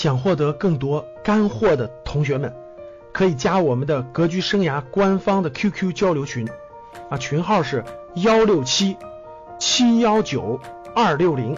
想获得更多干货的同学们，可以加我们的格局生涯官方的 QQ 交流群，啊，群号是幺六七七幺九二六零。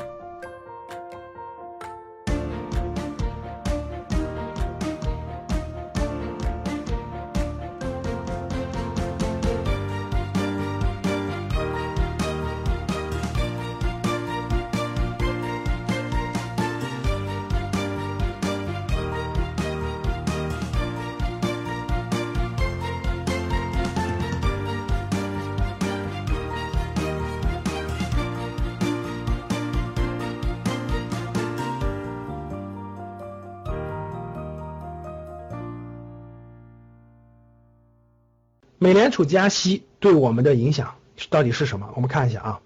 美联储加息对我们的影响到底是什么？我们看一下啊。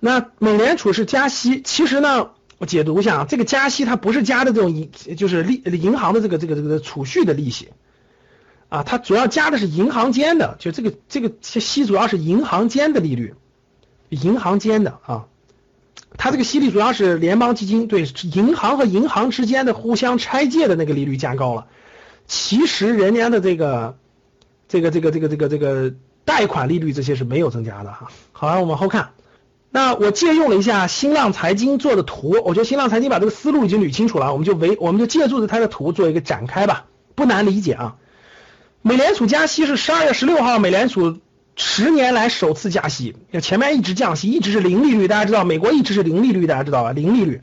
那美联储是加息，其实呢，我解读一下啊，这个加息它不是加的这种银，就是利银行的这个这个这个储蓄的利息啊，它主要加的是银行间的，就这个这个息主要是银行间的利率，银行间的啊，它这个息率主要是联邦基金对银行和银行之间的互相拆借的那个利率加高了，其实人家的这个。这个这个这个这个这个贷款利率这些是没有增加的哈。好，我们往后看。那我借用了一下新浪财经做的图，我觉得新浪财经把这个思路已经捋清楚了，我们就围我们就借助着它的图做一个展开吧，不难理解啊。美联储加息是十二月十六号，美联储十年来首次加息，前面一直降息，一直是零利率，大家知道美国一直是零利率，大家知道吧？零利率，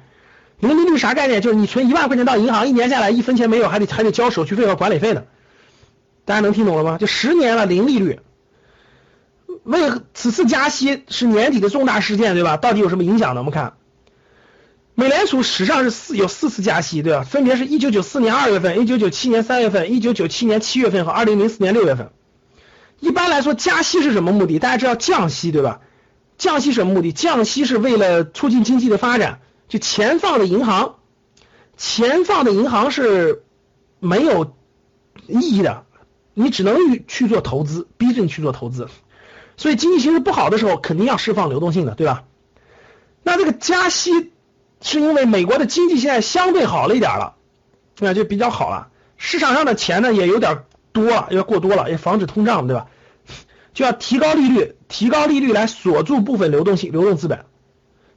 零利率啥概念？就是你存一万块钱到银行，一年下来一分钱没有，还得还得交手续费和管理费的。大家能听懂了吗？就十年了零利率，为此次加息是年底的重大事件，对吧？到底有什么影响呢？我们看，美联储史上是四有四次加息，对吧？分别是一九九四年二月份、一九九七年三月份、一九九七年七月份和二零零四年六月份。一般来说，加息是什么目的？大家知道降息，对吧？降息什么目的？降息是为了促进经济的发展。就钱放的银行，钱放的银行是没有意义的。你只能去做投资，逼着你去做投资，所以经济形势不好的时候，肯定要释放流动性的，对吧？那这个加息是因为美国的经济现在相对好了一点了，那就比较好了，市场上的钱呢也有点多了，要过多了，也防止通胀，对吧？就要提高利率，提高利率来锁住部分流动性、流动资本。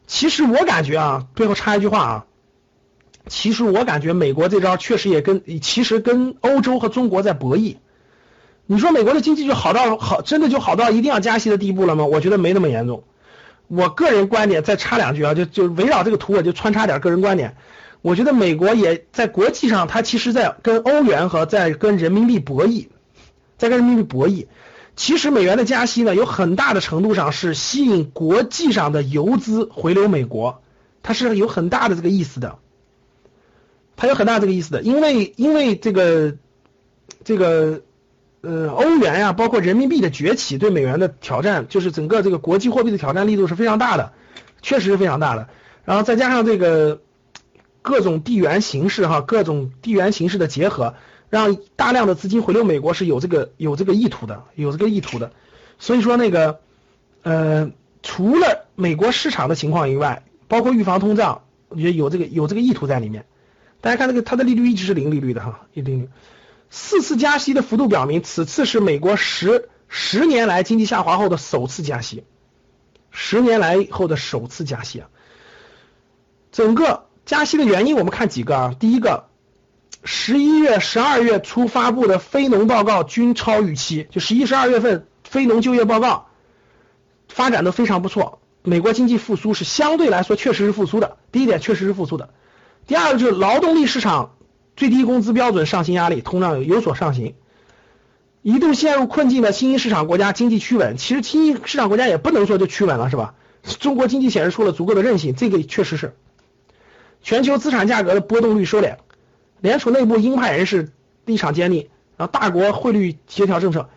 其实我感觉啊，最后插一句话啊。其实我感觉美国这招确实也跟其实跟欧洲和中国在博弈。你说美国的经济就好到好，真的就好到一定要加息的地步了吗？我觉得没那么严重。我个人观点再插两句啊，就就围绕这个图，我就穿插点个人观点。我觉得美国也在国际上，它其实在跟欧元和在跟人民币博弈，在跟人民币博弈。其实美元的加息呢，有很大的程度上是吸引国际上的游资回流美国，它是有很大的这个意思的。它有很大这个意思的，因为因为这个这个。呃，欧元呀，包括人民币的崛起，对美元的挑战，就是整个这个国际货币的挑战力度是非常大的，确实是非常大的。然后再加上这个各种地缘形势哈，各种地缘形势的结合，让大量的资金回流美国是有这个有这个意图的，有这个意图的。所以说那个呃，除了美国市场的情况以外，包括预防通胀，我觉得有这个有这个意图在里面。大家看这个，它的利率一直是零利率的哈，零利率。四次加息的幅度表明，此次是美国十十年来经济下滑后的首次加息，十年来后的首次加息啊！整个加息的原因，我们看几个啊。第一个，十一月、十二月初发布的非农报告均超预期，就十一、十二月份非农就业报告发展的非常不错，美国经济复苏是相对来说确实是复苏的。第一点，确实是复苏的。第二个就是劳动力市场。最低工资标准上行压力，通胀有所上行，一度陷入困境的新兴市场国家经济趋稳。其实新兴市场国家也不能说就趋稳了，是吧？中国经济显示出了足够的韧性，这个确实是。全球资产价格的波动率收敛，联储内部鹰派人士立场坚定，然后大国汇率协调政策，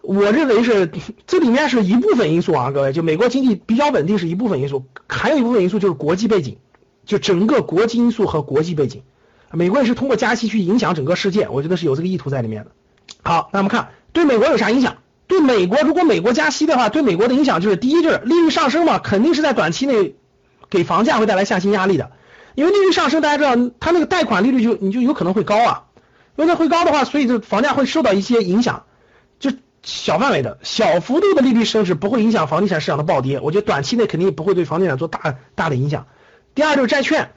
我认为是这里面是一部分因素啊，各位，就美国经济比较稳定是一部分因素，还有一部分因素就是国际背景，就整个国际因素和国际背景。美国也是通过加息去影响整个世界，我觉得是有这个意图在里面的。好，那我们看对美国有啥影响？对美国，如果美国加息的话，对美国的影响就是第一，就是利率上升嘛，肯定是在短期内给房价会带来下行压力的。因为利率上升，大家知道它那个贷款利率就你就有可能会高啊，因为它会高的话，所以这房价会受到一些影响，就小范围的小幅度的利率升值不会影响房地产市场的暴跌，我觉得短期内肯定不会对房地产做大大的影响。第二就是债券，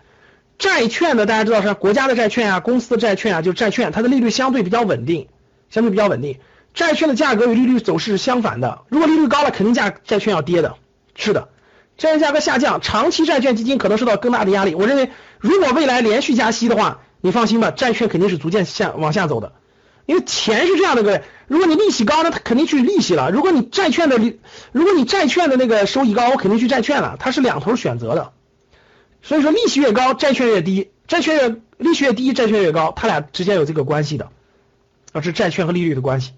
债券呢大家知道是国家的债券啊，公司的债券啊，就是债券，它的利率相对比较稳定，相对比较稳定。债券的价格与利率走势是相反的，如果利率高了，肯定价债券要跌的，是的。债券价格下降，长期债券基金可能受到更大的压力。我认为，如果未来连续加息的话，你放心吧，债券肯定是逐渐下往下走的。因为钱是这样的，各位，如果你利息高，那它肯定去利息了；如果你债券的利，如果你债券的那个收益高，我肯定去债券了。它是两头选择的。所以说，利息越高，债券越低；债券越利息越低，债券越高，它俩之间有这个关系的啊，这是债券和利率的关系。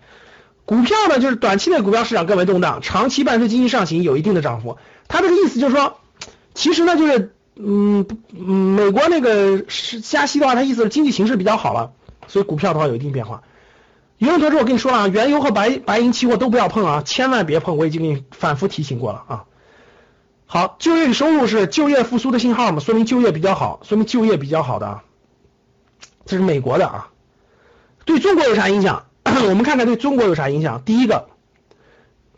股票呢，就是短期内股票市场更为动荡，长期伴随经济上行有一定的涨幅。他这个意思就是说，其实呢，就是嗯嗯，美国那个是加息的话，他意思是经济形势比较好了，所以股票的话有一定变化。有同志，我跟你说了啊，原油和白白银期货都不要碰啊，千万别碰，我已经给你反复提醒过了啊。好，就业与收入是就业复苏的信号嘛，说明就业比较好，说明就业比较好的，这是美国的啊。对中国有啥影响？我们看看对中国有啥影响。第一个，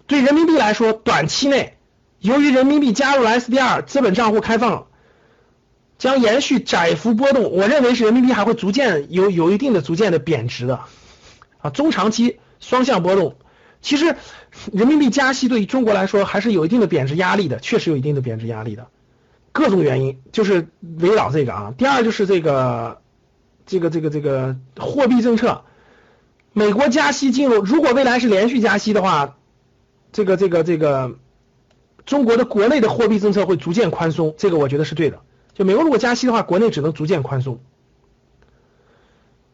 对人民币来说，短期内。由于人民币加入了 SDR，资本账户开放将延续窄幅波动。我认为是人民币还会逐渐有有一定的逐渐的贬值的啊，中长期双向波动。其实人民币加息对于中国来说还是有一定的贬值压力的，确实有一定的贬值压力的。各种原因就是围绕这个啊。第二就是这个这个这个这个货币政策，美国加息进入，如果未来是连续加息的话，这个这个这个。中国的国内的货币政策会逐渐宽松，这个我觉得是对的。就美国如果加息的话，国内只能逐渐宽松。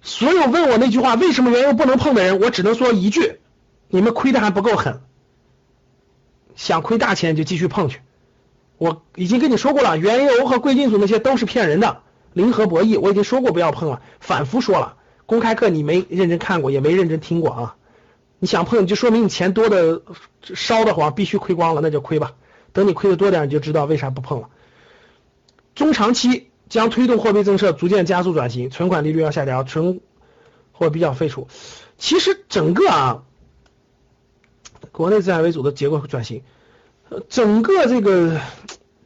所有问我那句话为什么原油不能碰的人，我只能说一句：你们亏的还不够狠，想亏大钱就继续碰去。我已经跟你说过了，原油和贵金属那些都是骗人的，零和博弈，我已经说过不要碰了，反复说了。公开课你没认真看过，也没认真听过啊。你想碰，就说明你钱多的烧的慌，必须亏光了，那就亏吧。等你亏的多点，你就知道为啥不碰了。中长期将推动货币政策逐渐加速转型，存款利率要下调，存货比较废除。其实整个啊，国内资产为主的结构转型，整个这个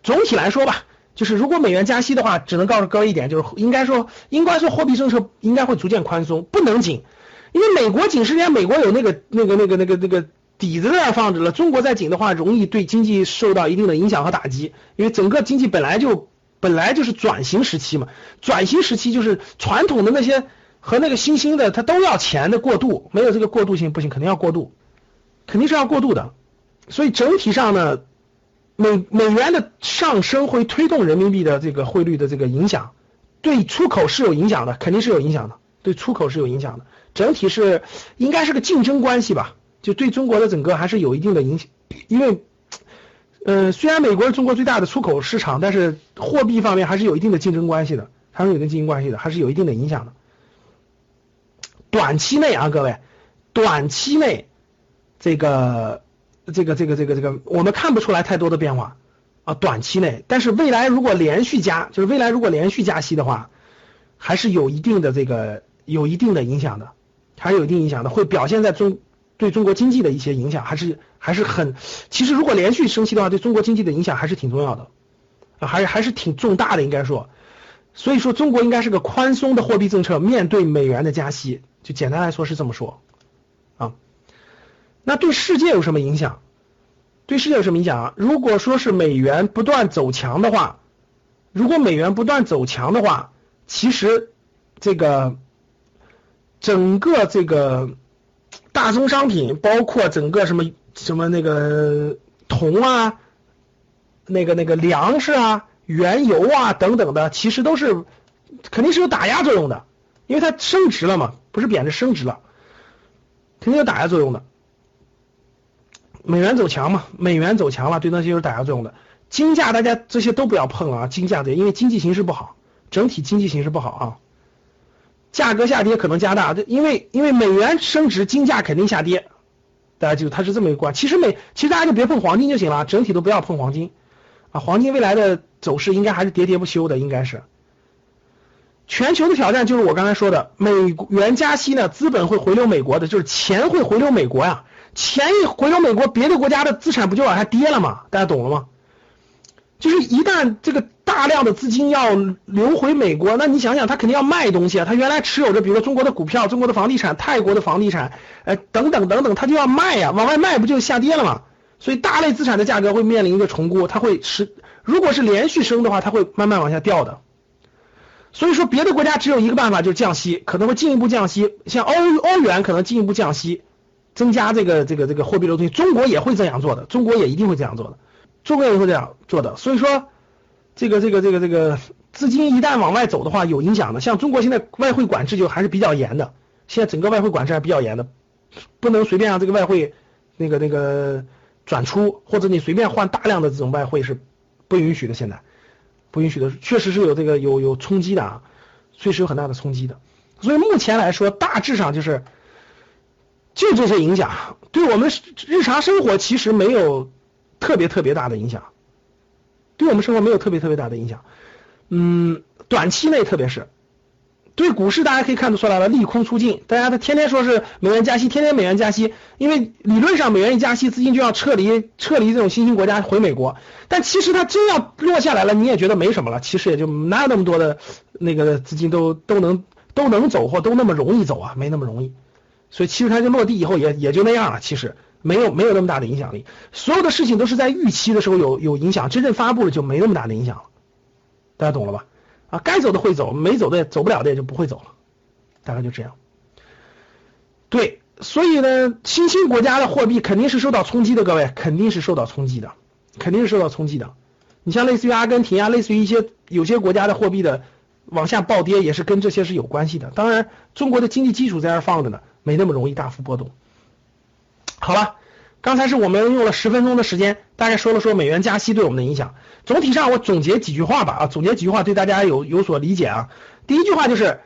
总体来说吧，就是如果美元加息的话，只能告诉各位一点，就是应该说，应该说货币政策应该会逐渐宽松，不能紧。因为美国紧十年，美国有那个那个那个那个那个底子在那放着了。中国再紧的话，容易对经济受到一定的影响和打击。因为整个经济本来就本来就是转型时期嘛，转型时期就是传统的那些和那个新兴的，它都要钱的过渡，没有这个过渡性不行，肯定要过渡，肯定是要过渡的。所以整体上呢，美美元的上升会推动人民币的这个汇率的这个影响，对出口是有影响的，肯定是有影响的，对出口是有影响的。整体是应该是个竞争关系吧，就对中国的整个还是有一定的影响，因为，呃，虽然美国是中国最大的出口市场，但是货币方面还是有一定的竞争关系的，还是有一定竞争关系的，还是有一定的影响的。短期内啊，各位，短期内这个这个这个这个这个我们看不出来太多的变化啊，短期内，但是未来如果连续加，就是未来如果连续加息的话，还是有一定的这个有一定的影响的。还是有一定影响的，会表现在中对中国经济的一些影响，还是还是很。其实如果连续升息的话，对中国经济的影响还是挺重要的，啊，还是还是挺重大的，应该说。所以说，中国应该是个宽松的货币政策，面对美元的加息，就简单来说是这么说啊。那对世界有什么影响？对世界有什么影响啊？如果说是美元不断走强的话，如果美元不断走强的话，其实这个。整个这个大宗商品，包括整个什么什么那个铜啊，那个那个粮食啊、原油啊等等的，其实都是肯定是有打压作用的，因为它升值了嘛，不是贬值升值了，肯定有打压作用的。美元走强嘛，美元走强了，对那些有打压作用的。金价大家这些都不要碰了啊，金价的，因为经济形势不好，整体经济形势不好啊。价格下跌可能加大，因为因为美元升值，金价肯定下跌。大家记住，它是这么一个关。其实美，其实大家就别碰黄金就行了，整体都不要碰黄金啊。黄金未来的走势应该还是喋喋不休的，应该是全球的挑战就是我刚才说的，美元加息呢，资本会回流美国的，就是钱会回流美国呀。钱一回流美国，别的国家的资产不就往下跌了吗？大家懂了吗？就是一旦这个大量的资金要流回美国，那你想想，他肯定要卖东西啊。他原来持有着，比如说中国的股票、中国的房地产、泰国的房地产，呃，等等等等，他就要卖呀，往外卖不就下跌了吗？所以大类资产的价格会面临一个重估，它会是如果是连续升的话，它会慢慢往下掉的。所以说，别的国家只有一个办法，就是降息，可能会进一步降息。像欧欧元可能进一步降息，增加这个这个这个货币流动性。中国也会这样做的，中国也一定会这样做的，中国也会这样做的。所以说，这个这个这个这个资金一旦往外走的话，有影响的。像中国现在外汇管制就还是比较严的，现在整个外汇管制还比较严的，不能随便让这个外汇那个那个转出，或者你随便换大量的这种外汇是不允许的。现在。不允许的，确实是有这个有有冲击的啊，确实有很大的冲击的。所以目前来说，大致上就是就这些影响，对我们日常生活其实没有特别特别大的影响，对我们生活没有特别特别大的影响。嗯，短期内特别是。对股市，大家可以看得出来了，利空出尽，大家都天天说是美元加息，天天美元加息，因为理论上美元一加息，资金就要撤离撤离这种新兴国家回美国，但其实它真要落下来了，你也觉得没什么了，其实也就哪有那么多的那个资金都都能都能走或都那么容易走啊，没那么容易，所以其实它就落地以后也也就那样了，其实没有没有那么大的影响力，所有的事情都是在预期的时候有有影响，真正发布了就没那么大的影响了，大家懂了吧？啊，该走的会走，没走的走不了的也就不会走了，大概就这样。对，所以呢，新兴国家的货币肯定是受到冲击的，各位肯定是受到冲击的，肯定是受到冲击的。你像类似于阿根廷啊，类似于一些有些国家的货币的往下暴跌，也是跟这些是有关系的。当然，中国的经济基础在那放着呢，没那么容易大幅波动。好了。刚才是我们用了十分钟的时间，大概说了说美元加息对我们的影响。总体上，我总结几句话吧啊，总结几句话对大家有有所理解啊。第一句话就是，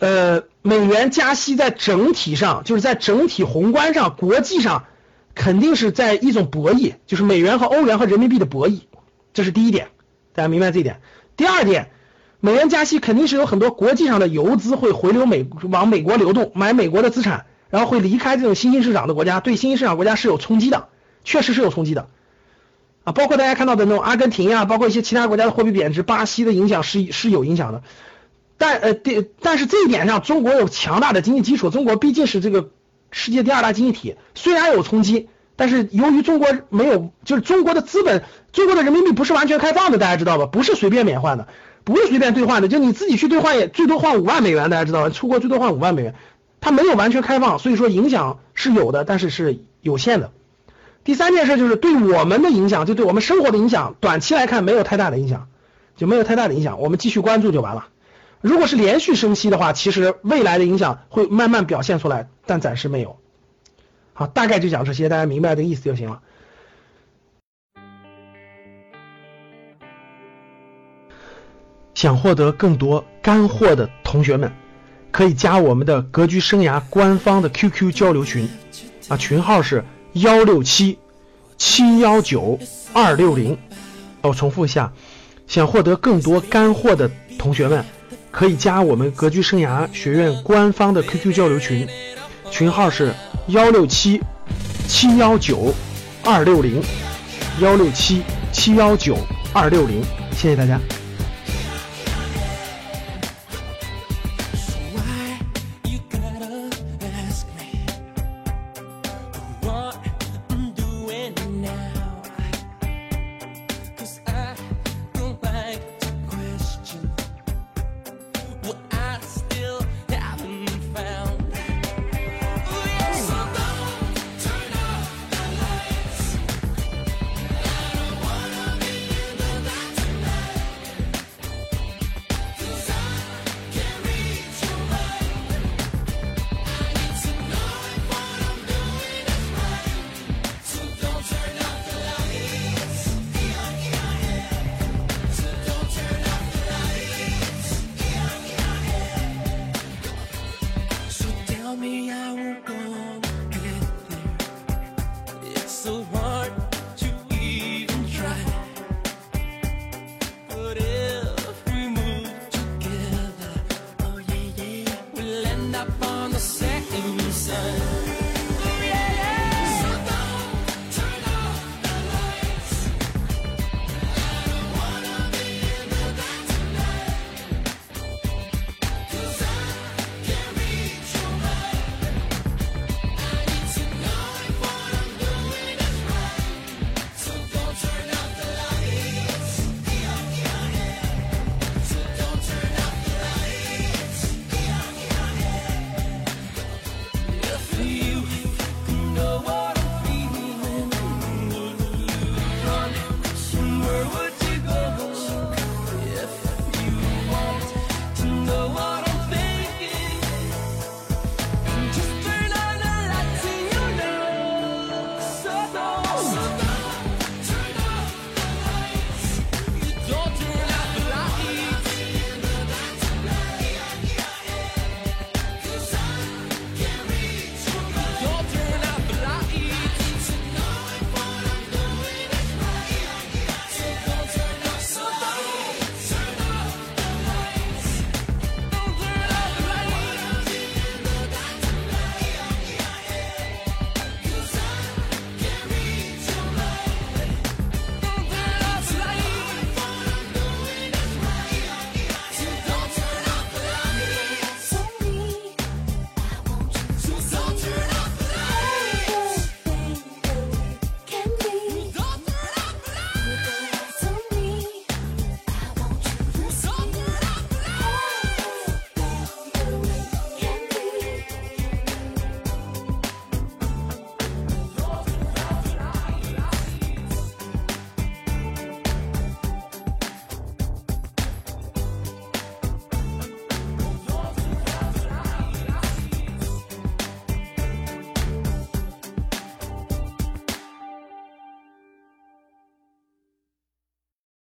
呃，美元加息在整体上，就是在整体宏观上、国际上，肯定是在一种博弈，就是美元和欧元和人民币的博弈，这是第一点，大家明白这一点。第二点，美元加息肯定是有很多国际上的游资会回流美往美国流动，买美国的资产。然后会离开这种新兴市场的国家，对新兴市场国家是有冲击的，确实是有冲击的啊。包括大家看到的那种阿根廷呀，包括一些其他国家的货币贬值，巴西的影响是是有影响的。但呃，第但是这一点上，中国有强大的经济基础，中国毕竟是这个世界第二大经济体，虽然有冲击，但是由于中国没有，就是中国的资本，中国的人民币不是完全开放的，大家知道吧？不是随便免换的，不是随便兑换的，就你自己去兑换也最多换五万美元，大家知道吧？出国最多换五万美元。它没有完全开放，所以说影响是有的，但是是有限的。第三件事就是对我们的影响，就对我们生活的影响，短期来看没有太大的影响，就没有太大的影响，我们继续关注就完了。如果是连续升息的话，其实未来的影响会慢慢表现出来，但暂时没有。好，大概就讲这些，大家明白这个意思就行了。想获得更多干货的同学们。可以加我们的格局生涯官方的 QQ 交流群，啊，群号是幺六七七幺九二六零。我重复一下，想获得更多干货的同学们，可以加我们格局生涯学院官方的 QQ 交流群，群号是幺六七七幺九二六零，幺六七七幺九二六零。谢谢大家。